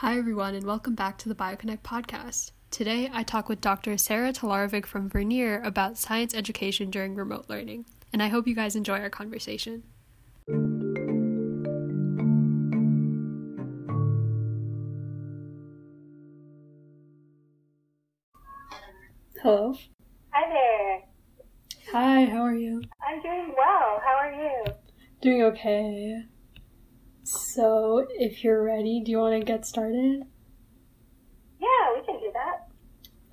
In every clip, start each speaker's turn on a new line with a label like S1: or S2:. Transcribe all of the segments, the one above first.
S1: Hi, everyone, and welcome back to the BioConnect podcast. Today, I talk with Dr. Sara Tallharovic from Vernier about science education during remote learning, and I hope you guys enjoy our conversation. Hello.
S2: Hi there.
S1: Hi, how are you?
S2: I'm doing well. How are you?
S1: Doing okay. So, if you're ready, do you want to get started?
S2: Yeah, we can do that.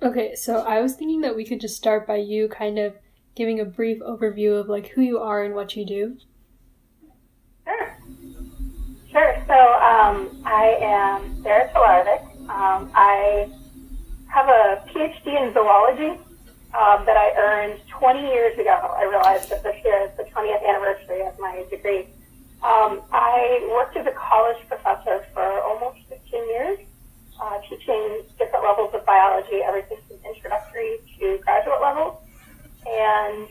S1: Okay, so I was thinking that we could just start by you kind of giving a brief overview of like who you are and what you do.
S2: Sure. Sure. So um, I am Sara Tallharovic. Um, I have a PhD in zoology um, that I earned 20 years ago. I realized that this year is the 20th anniversary of my degree. Um, I worked as a college professor for almost 15 years, uh, teaching different levels of biology, everything from introductory to graduate level. And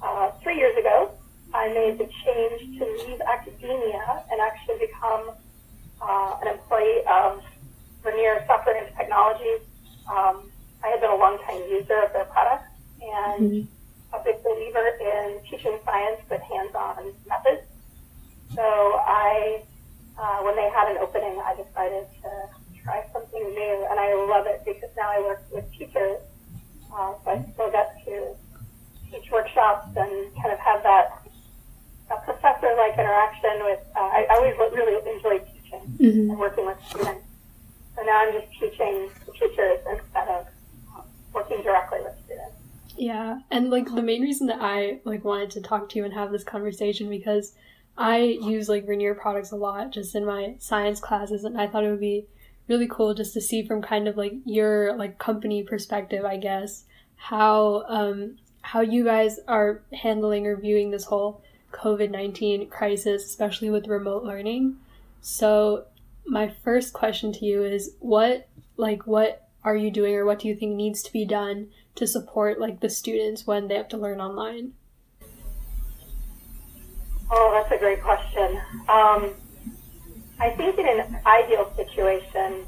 S2: uh, three years ago, I made the change to leave academia and actually become uh, an employee of Vernier Software and Technologies. Um, I had been a long-time user of their products and mm-hmm. a big believer in teaching science with hands-on methods. So I, uh, when they had an opening, I decided to try something new, and I love it because now I work with teachers, uh, so I still get to teach workshops and kind of have that, that professor-like interaction with. Uh, I, I always really enjoy teaching mm-hmm. and working with students. So now I'm just teaching teachers instead of working directly with students.
S1: Yeah, and like the main reason that I like wanted to talk to you and have this conversation because I use like Vernier products a lot just in my science classes, and I thought it would be really cool just to see from kind of like your like company perspective, I guess, how um how you guys are handling or viewing this whole COVID nineteen crisis, especially with remote learning. So my first question to you is what like what are you doing or what do you think needs to be done to support like the students when they have to learn online?
S2: Oh, that's a great question. Um, I think in an ideal situation,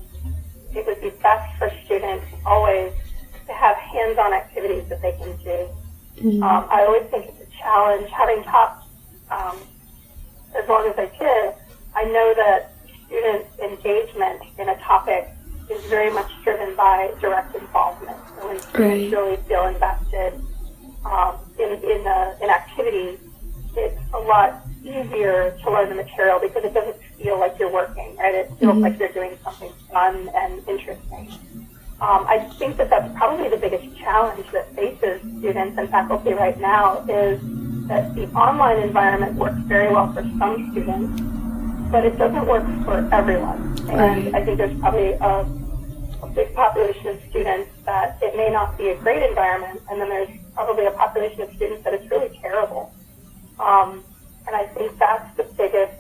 S2: it would be best for students always to have hands-on activities that they can do. Mm-hmm. Um, I always think it's a challenge. Having taught um, as long as I did, I know that student engagement in a topic is very much driven by direct involvement. So when students right. really feel invested um, in in, a, in activity, it's a lot easier to learn the material because it doesn't feel like you're working, right? It feels mm-hmm. like you're doing something fun and interesting. Um, I think that that's probably the biggest challenge that faces students and faculty right now is that the online environment works very well for some students, but it doesn't work for everyone. And I think there's probably a, a big population of students that it may not be a great environment, and then there's probably a population of students that it's really terrible. Um, and I think that's the biggest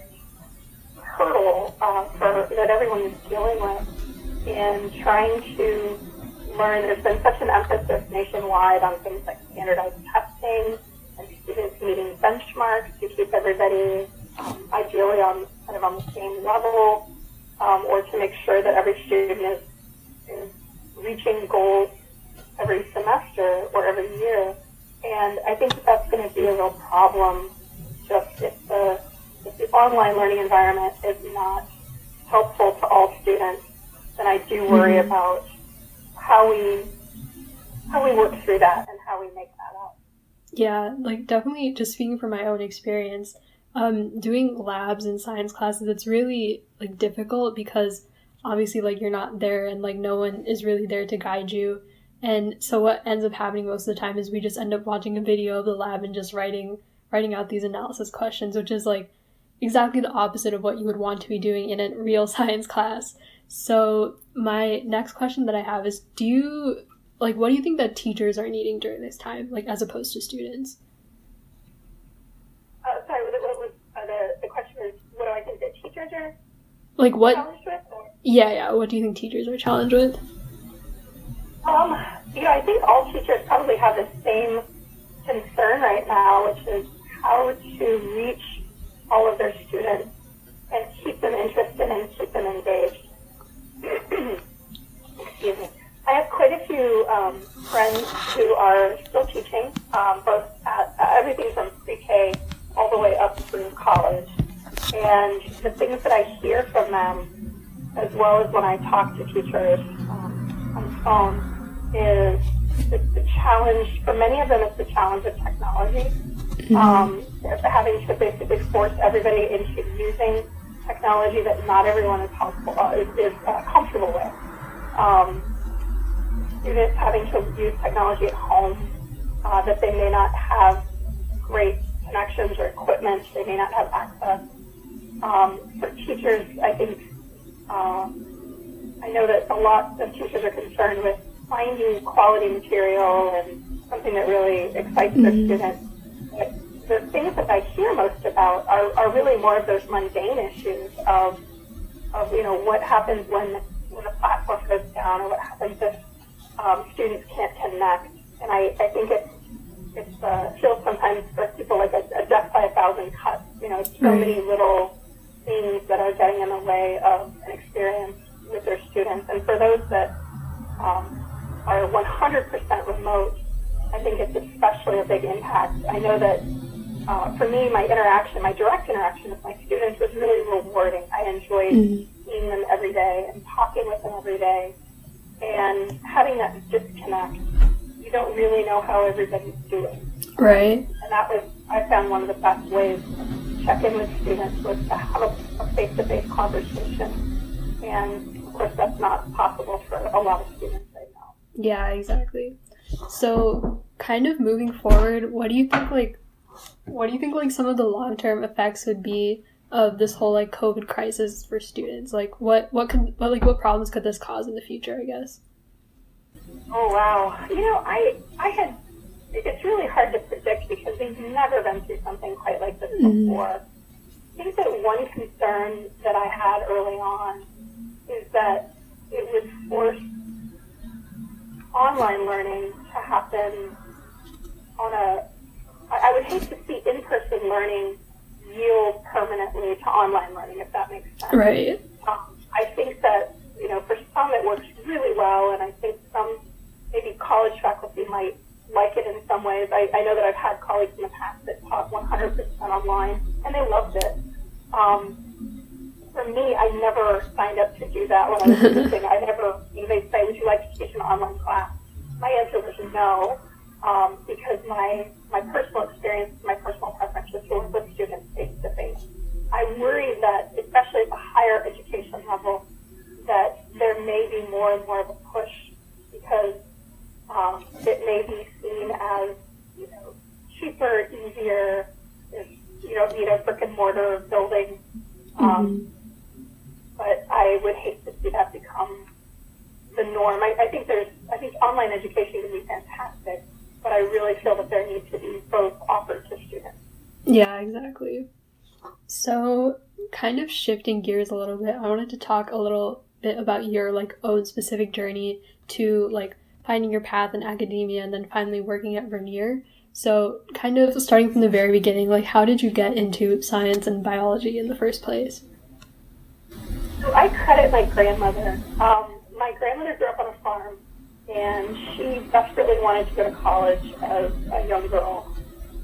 S2: hurdle uh, for that everyone is dealing with in trying to learn. There's been such an emphasis nationwide on things like standardized testing and students meeting benchmarks to keep everybody um, ideally on kind of on the same level, um, or to make sure that every student is, is reaching goals every semester or every year. And I think that that's going to be a real problem just if the, if the online learning environment is not helpful to all students, then I do worry mm-hmm. about how we how we work through that and how we make that up.
S1: Yeah, like definitely just speaking from my own experience, um, doing labs and science classes, it's really like difficult because obviously like you're not there and like no one is really there to guide you. And so what ends up happening most of the time is we just end up watching a video of the lab and just writing writing out these analysis questions, which is like exactly the opposite of what you would want to be doing in a real science class. So, my next question that I have is do you like what do you think that teachers are needing during this time, like as opposed to students?
S2: Uh, sorry, what was uh, the, the question is what do I think that teachers are
S1: like what
S2: challenged with? Or?
S1: Yeah, yeah. What do you think teachers are challenged with?
S2: Um, you know, I think all teachers probably have the same concern right now, which is how to reach all of their students and keep them interested and keep them engaged. Excuse me. I have quite a few um, friends who are still teaching, um, both at, uh, everything from pre-K all the way up through college. And the things that I hear from them, as well as when I talk to teachers um, on the phone, is the, the challenge, for many of them, it's the challenge of technology. Um, having to basically force everybody into using technology that not everyone is, helpful, uh, is, is uh, comfortable with. Um, students having to use technology at home uh, that they may not have great connections or equipment, they may not have access. Um, for teachers, I think uh, I know that a lot of teachers are concerned with finding quality material and something that really excites mm-hmm. their students. But the things that I hear most about are, are really more of those mundane issues of, of you know what happens when when the platform goes down, or what happens if um, students can't connect. And I, I think it's it's uh, feels sometimes for people like a, a death by a thousand cuts. You know, so right. many little things that are getting in the way of an experience with their students. And for those that um, are 100% remote, I think it's especially a big impact. I know that uh, for me, my interaction, my direct interaction with my students was really rewarding. I enjoyed mm-hmm. seeing them every day and talking with them every day. And having that disconnect, you don't really know how everybody's doing.
S1: Right.
S2: And that was, I found one of the best ways to check in with students was to have a face to face conversation. And of course, that's not possible for a lot of students.
S1: Yeah, exactly. So, kind of moving forward, what do you think, like, what do you think, like, some of the long term effects would be of this whole like COVID crisis for students? Like, what what could what like what problems could this cause in the future? I guess.
S2: Oh wow! You know, I I had it's really hard to predict because we've never been through something quite like this mm-hmm. before. I think that one concern that I had early on is that it would force online learning to happen on a. I would hate to see in-person learning yield permanently to online learning, if that makes sense.
S1: Right.
S2: Um, I think that, you know, for some it works really well, and I think some, maybe college faculty might like it in some ways. I, I know that I've had colleagues in the past that taught 100% online, and they loved it. Um, for me, I never signed up to do that when I was teaching. I never, you know, they say, would you like to teach an online class? My answer was no um, because my my personal experience, my personal preference was to work with students face to face. I worry that, especially at the higher education level, that there may be more and more of a push because um, it may be seen as you know cheaper, easier. You don't need a brick and mortar building. Um, mm-hmm. But I would hate to see that become the norm. I, I think there's, I think online education can be fantastic but I really feel that there needs to be both offered to students.
S1: Yeah, exactly. So, kind of shifting gears a little bit, I wanted to talk a little bit about your like own specific journey to like finding your path in academia and then finally working at Vernier. So, kind of starting from the very beginning, like how did you get into science and biology in the first place?
S2: So, I credit my grandmother. Um, my grandmother grew up on a farm and she desperately wanted to go to college as a young girl.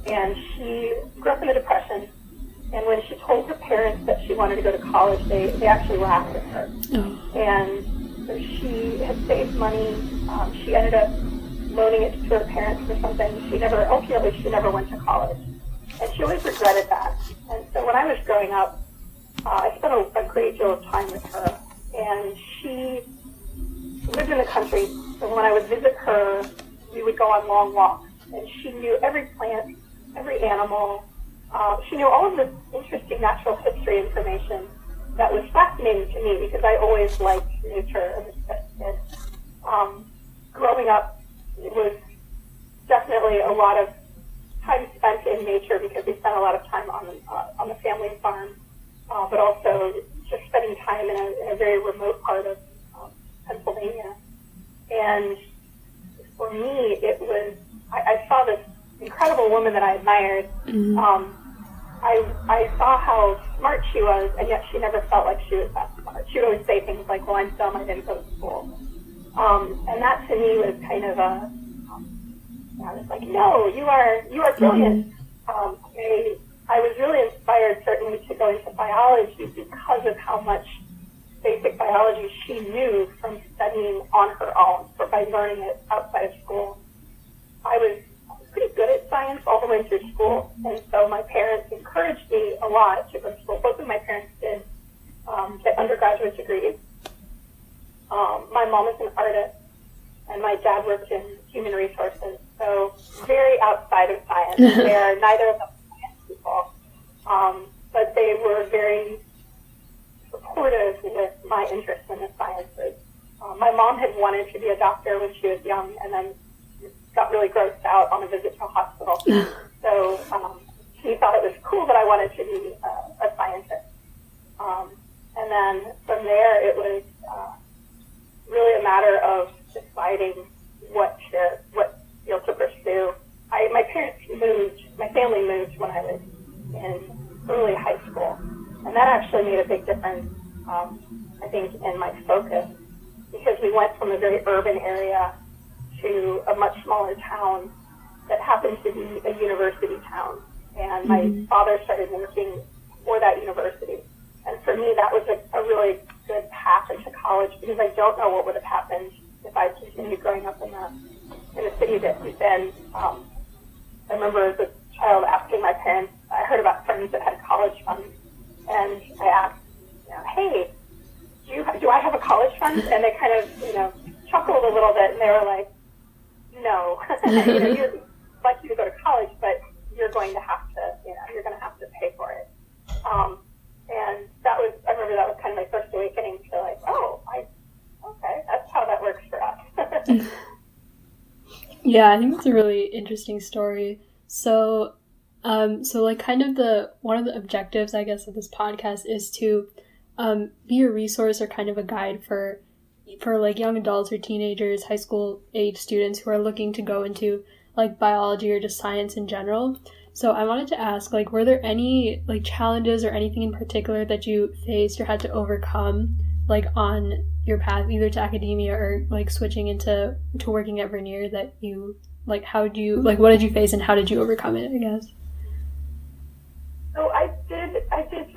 S2: And she grew up in the Depression. And when she told her parents that she wanted to go to college, they, they actually laughed at her. Oh. And so she had saved money. Um, she ended up loaning it to her parents for something. She never, ultimately, she never went to college. And she always regretted that. And so when I was growing up, uh, I spent a, a great deal of time with her. And she lived in the country so when I would visit her, we would go on long walks, and she knew every plant, every animal. Uh, she knew all of this interesting natural history information that was fascinating to me because I always liked nature as a. Um, growing up, it was definitely a lot of time spent in nature because we spent a lot of time on the, uh, on the family farm, uh, but also just spending time in a, in a very remote part of Pennsylvania. And for me, it was, I, I saw this incredible woman that I admired. Mm-hmm. Um, I, I saw how smart she was, and yet she never felt like she was that smart. She would always say things like, well, I'm dumb, I didn't go to school. Um, and that to me was kind of a, I was like, no, you are you are brilliant. Mm-hmm. Um, I, I was really inspired certainly to go into biology because of how much basic biology she knew from studying on her own, or by learning it outside of school. I was pretty good at science all the way through school, and so my parents encouraged me a lot to go to school. Both of my parents did um, get undergraduate degrees. Um, my mom is an artist, and my dad worked in human resources, so very outside of science. they are neither of them science people, um, but they were very supportive with my interest in the sciences. Um, my mom had wanted to be a doctor when she was young, and then got really grossed out on a visit to a hospital. so um, he thought it was cool that I wanted to be uh, a scientist. Um, and then from there, it was uh, really a matter of deciding what to, what field to pursue. I, my parents moved, my family moved when I was in early high school, and that actually made a big difference. Um, I think in my focus because we went from a very urban area to a much smaller town that happened to be a university town. And my mm-hmm. father started working for that university. And for me, that was a, a really good path into college because I don't know what would have happened if I continued growing up in the in the city that we've been. Um, I remember as a child asking my parents. I heard about friends that had college funds, and I asked, you know, "Hey, do you do I have a fund?" And they kind of, you know, chuckled a little bit, and they were like, no, you know, you'd like you to go to college, but you're going to have to, you know, you're going to have to pay for it. Um, and that was, I remember that was kind of my first awakening to like, oh, I, okay, that's how that works for us.
S1: yeah, I think it's a really interesting story. So, um, so like kind of the one of the objectives, I guess, of this podcast is to um, be a resource or kind of a guide for for like young adults or teenagers, high school age students who are looking to go into like biology or just science in general. So I wanted to ask like were there any like challenges or anything in particular that you faced or had to overcome like on your path either to academia or like switching into to working at Vernier that you like how did you like what did you face and how did you overcome it, I guess?
S2: So I did I did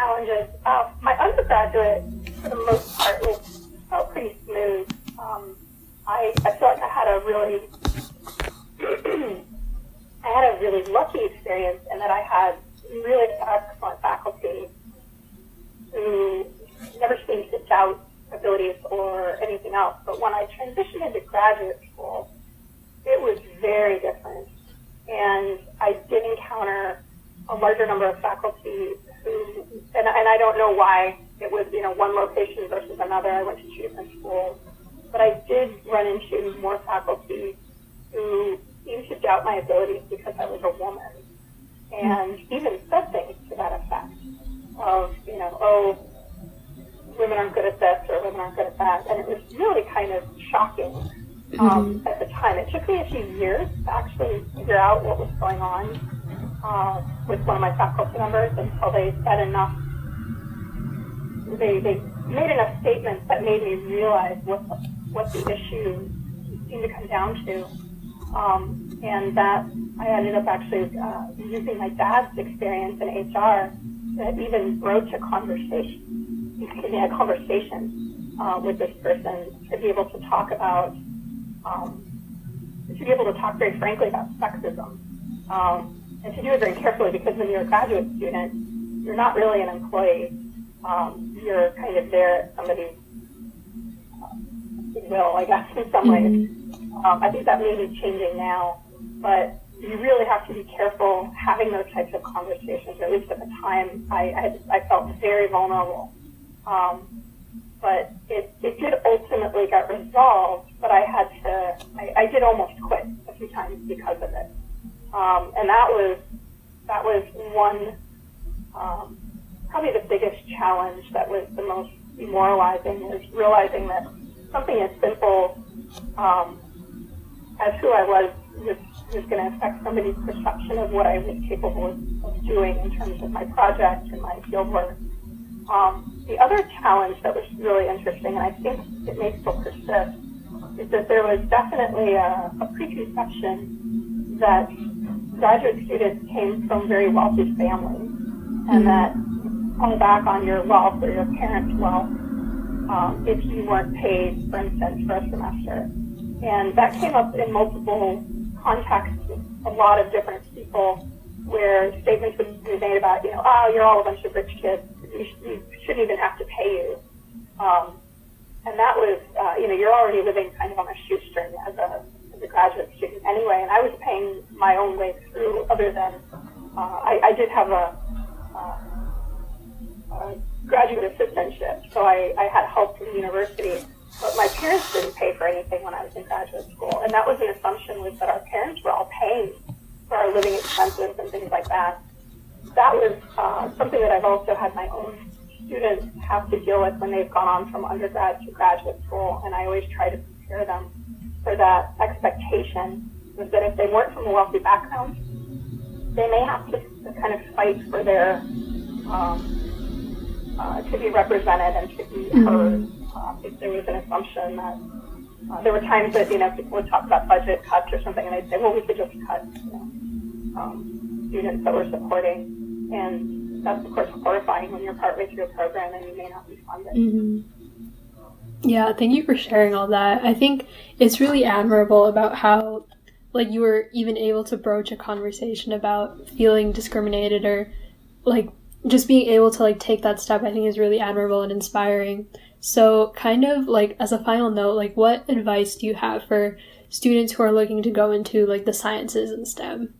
S2: challenges. Um, my undergraduate for the most part was felt pretty smooth. Um, I, I feel like I had a really, I had a really lucky experience in that I had really excellent faculty who never seemed to doubt abilities or anything else. But when I transitioned into graduate school, it was very different. And I did encounter a larger number of faculty and, and I don't know why it was, you know, one location versus another. I went to two different schools. But I did run into more faculty who seemed to doubt my abilities because I was a woman. And even said things to that effect of, you know, oh, women aren't good at this or women aren't good at that. And it was really kind of shocking um, mm-hmm. at the time. It took me a few years to actually figure out what was going on uh, with one of my faculty members until they said enough they, they made enough statements that made me realize what the, what the issue seemed to come down to. Um, and that I ended up actually uh, using my dad's experience in HR to even broach a conversation, excuse me, a conversation uh, with this person to be able to talk about, um, to be able to talk very frankly about sexism. Um, and to do it very carefully because when you're a graduate student, you're not really an employee um, you're kind of there at somebody's uh, will, I guess, in some ways. Mm-hmm. Um, I think that may be changing now, but you really have to be careful having those types of conversations. At least at the time, I, I, I felt very vulnerable. Um, but it, it did ultimately get resolved, but I had to, I, I did almost quit a few times because of it. Um, and that was, that was one, um, probably the biggest challenge that was the most demoralizing is realizing that something as simple um, as who I was was, was going to affect somebody's perception of what I was capable of, doing in terms of my project and my fieldwork. Um, the other challenge that was really interesting, and I think it may still persist, is that there was definitely a, a preconception that graduate students came from very wealthy families and that fall back on your wealth or your parents' wealth um, if you weren't paid, for instance, for a semester. And that came up in multiple contexts with a lot of different people where statements would be made about, you know, oh, you're all a bunch of rich kids. We, sh- we shouldn't even have to pay you. Um, and that was, uh, you know, you're already living kind of on a shoestring as a graduate student anyway. And I was paying my own way through other than, uh, I, I did have a, uh, a graduate assistantship, so I, I had help from the university. But my parents didn't pay for anything when I was in graduate school, and that was an assumption was that our parents were all paying for our living expenses and things like that. That was uh, something that I've also had my own students have to deal with when they've gone on from undergrad to graduate school, and I always try to prepare them for that expectation was that if they weren't from a wealthy background, they may have to kind of fight for their um, uh, to be represented and to be heard. Uh, if there was an assumption that uh, there were times that you know people would talk about budget cuts or something, and they'd say, "Well, we could just cut you know, um, students that we're supporting," and that's of course horrifying when you're partway through a program and you may not be funded.
S1: Mm-hmm. Yeah, thank you for sharing all that. I think it's really admirable about how like you were even able to broach a conversation about feeling discriminated or like just being able to like take that step I think is really admirable and inspiring. So kind of like as a final note, like what advice do you have for students who are looking to go into like the sciences and STEM?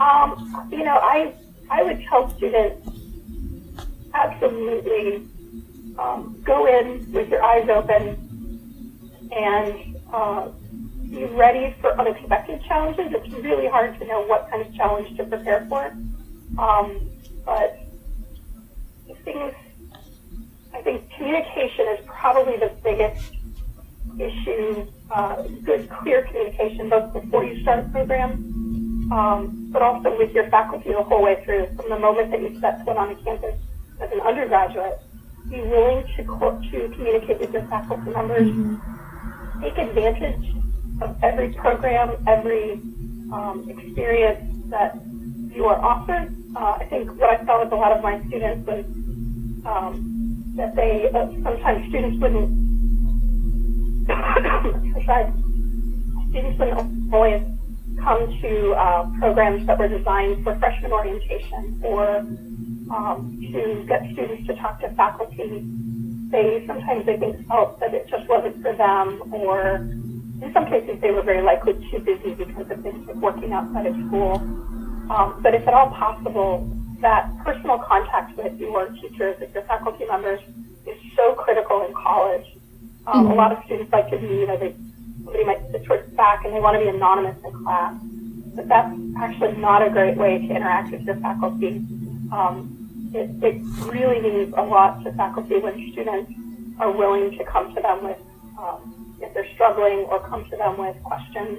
S2: Um, you know, I I would tell students absolutely um, go in with your eyes open and uh, be ready for unexpected challenges. It's really hard to know what kind of challenge to prepare for. Um, but things, I think communication is probably the biggest issue. Uh, good, clear communication both before you start a program, um, but also with your faculty the whole way through. From the moment that you set foot on a campus as an undergraduate, be willing to co- to communicate with your faculty members. Mm-hmm. Take advantage of every program, every um, experience that you are offered. Uh, I think what I saw with a lot of my students was um, that they uh, sometimes students wouldn't students wouldn't always come to uh, programs that were designed for freshman orientation or um, to get students to talk to faculty. They sometimes they think felt that it just wasn't for them or in some cases, they were very likely too busy because of things like working outside of school. Um, but if at all possible, that personal contact with your teachers, with your faculty members, is so critical in college. Um, mm-hmm. A lot of students like to be, you know, they, somebody might sit towards the back and they want to be anonymous in class. But that's actually not a great way to interact with your faculty. Um, it, it really means a lot to faculty when students are willing to come to them with um, if they're struggling or come to them with questions.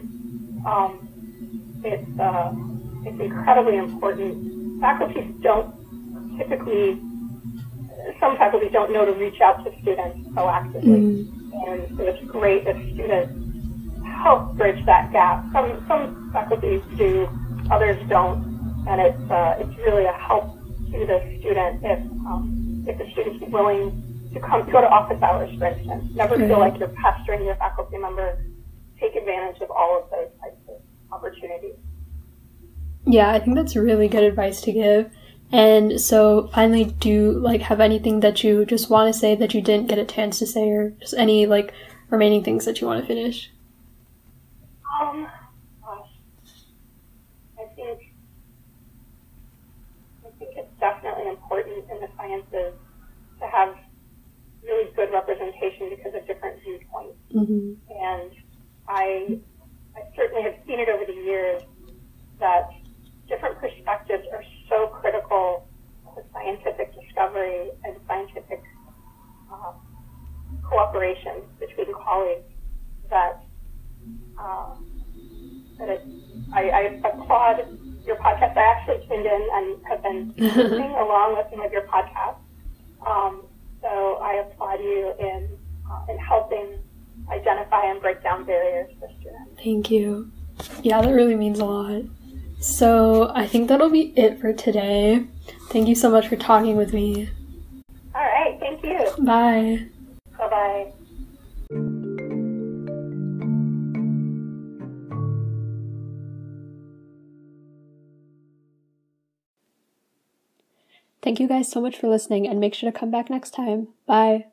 S2: Um, it's, uh, it's incredibly important. Faculty don't typically, some faculty don't know to reach out to students proactively. Mm. And so it's great if students help bridge that gap. Some, some faculty do, others don't. And it's, uh, it's really a help to the student if, um, if the student's willing to come go to office hours, for instance. Never feel like you're pestering your faculty members. Take advantage of all of those types of opportunities.
S1: Yeah, I think that's really good advice to give. And so, finally, do you like have anything that you just want to say that you didn't get a chance to say, or just any like remaining things that you want to finish?
S2: Um, gosh, I think I think it's definitely important in the sciences to have really good representation because of different viewpoints. Mm-hmm. And I, I certainly have seen it over the years that different perspectives are so critical to scientific discovery and scientific uh, cooperation between colleagues that uh, that it, I, I applaud your podcast. I actually tuned in and have been listening along with some of your podcasts. Um, so I applaud you in, uh, in helping identify and break down barriers for students.
S1: Thank you. Yeah, that really means a lot. So I think that'll be it for today. Thank you so much for talking with me.
S2: All right, thank you.
S1: Bye.
S2: Bye bye.
S1: Thank you guys so much for listening and make sure to come back next time. Bye.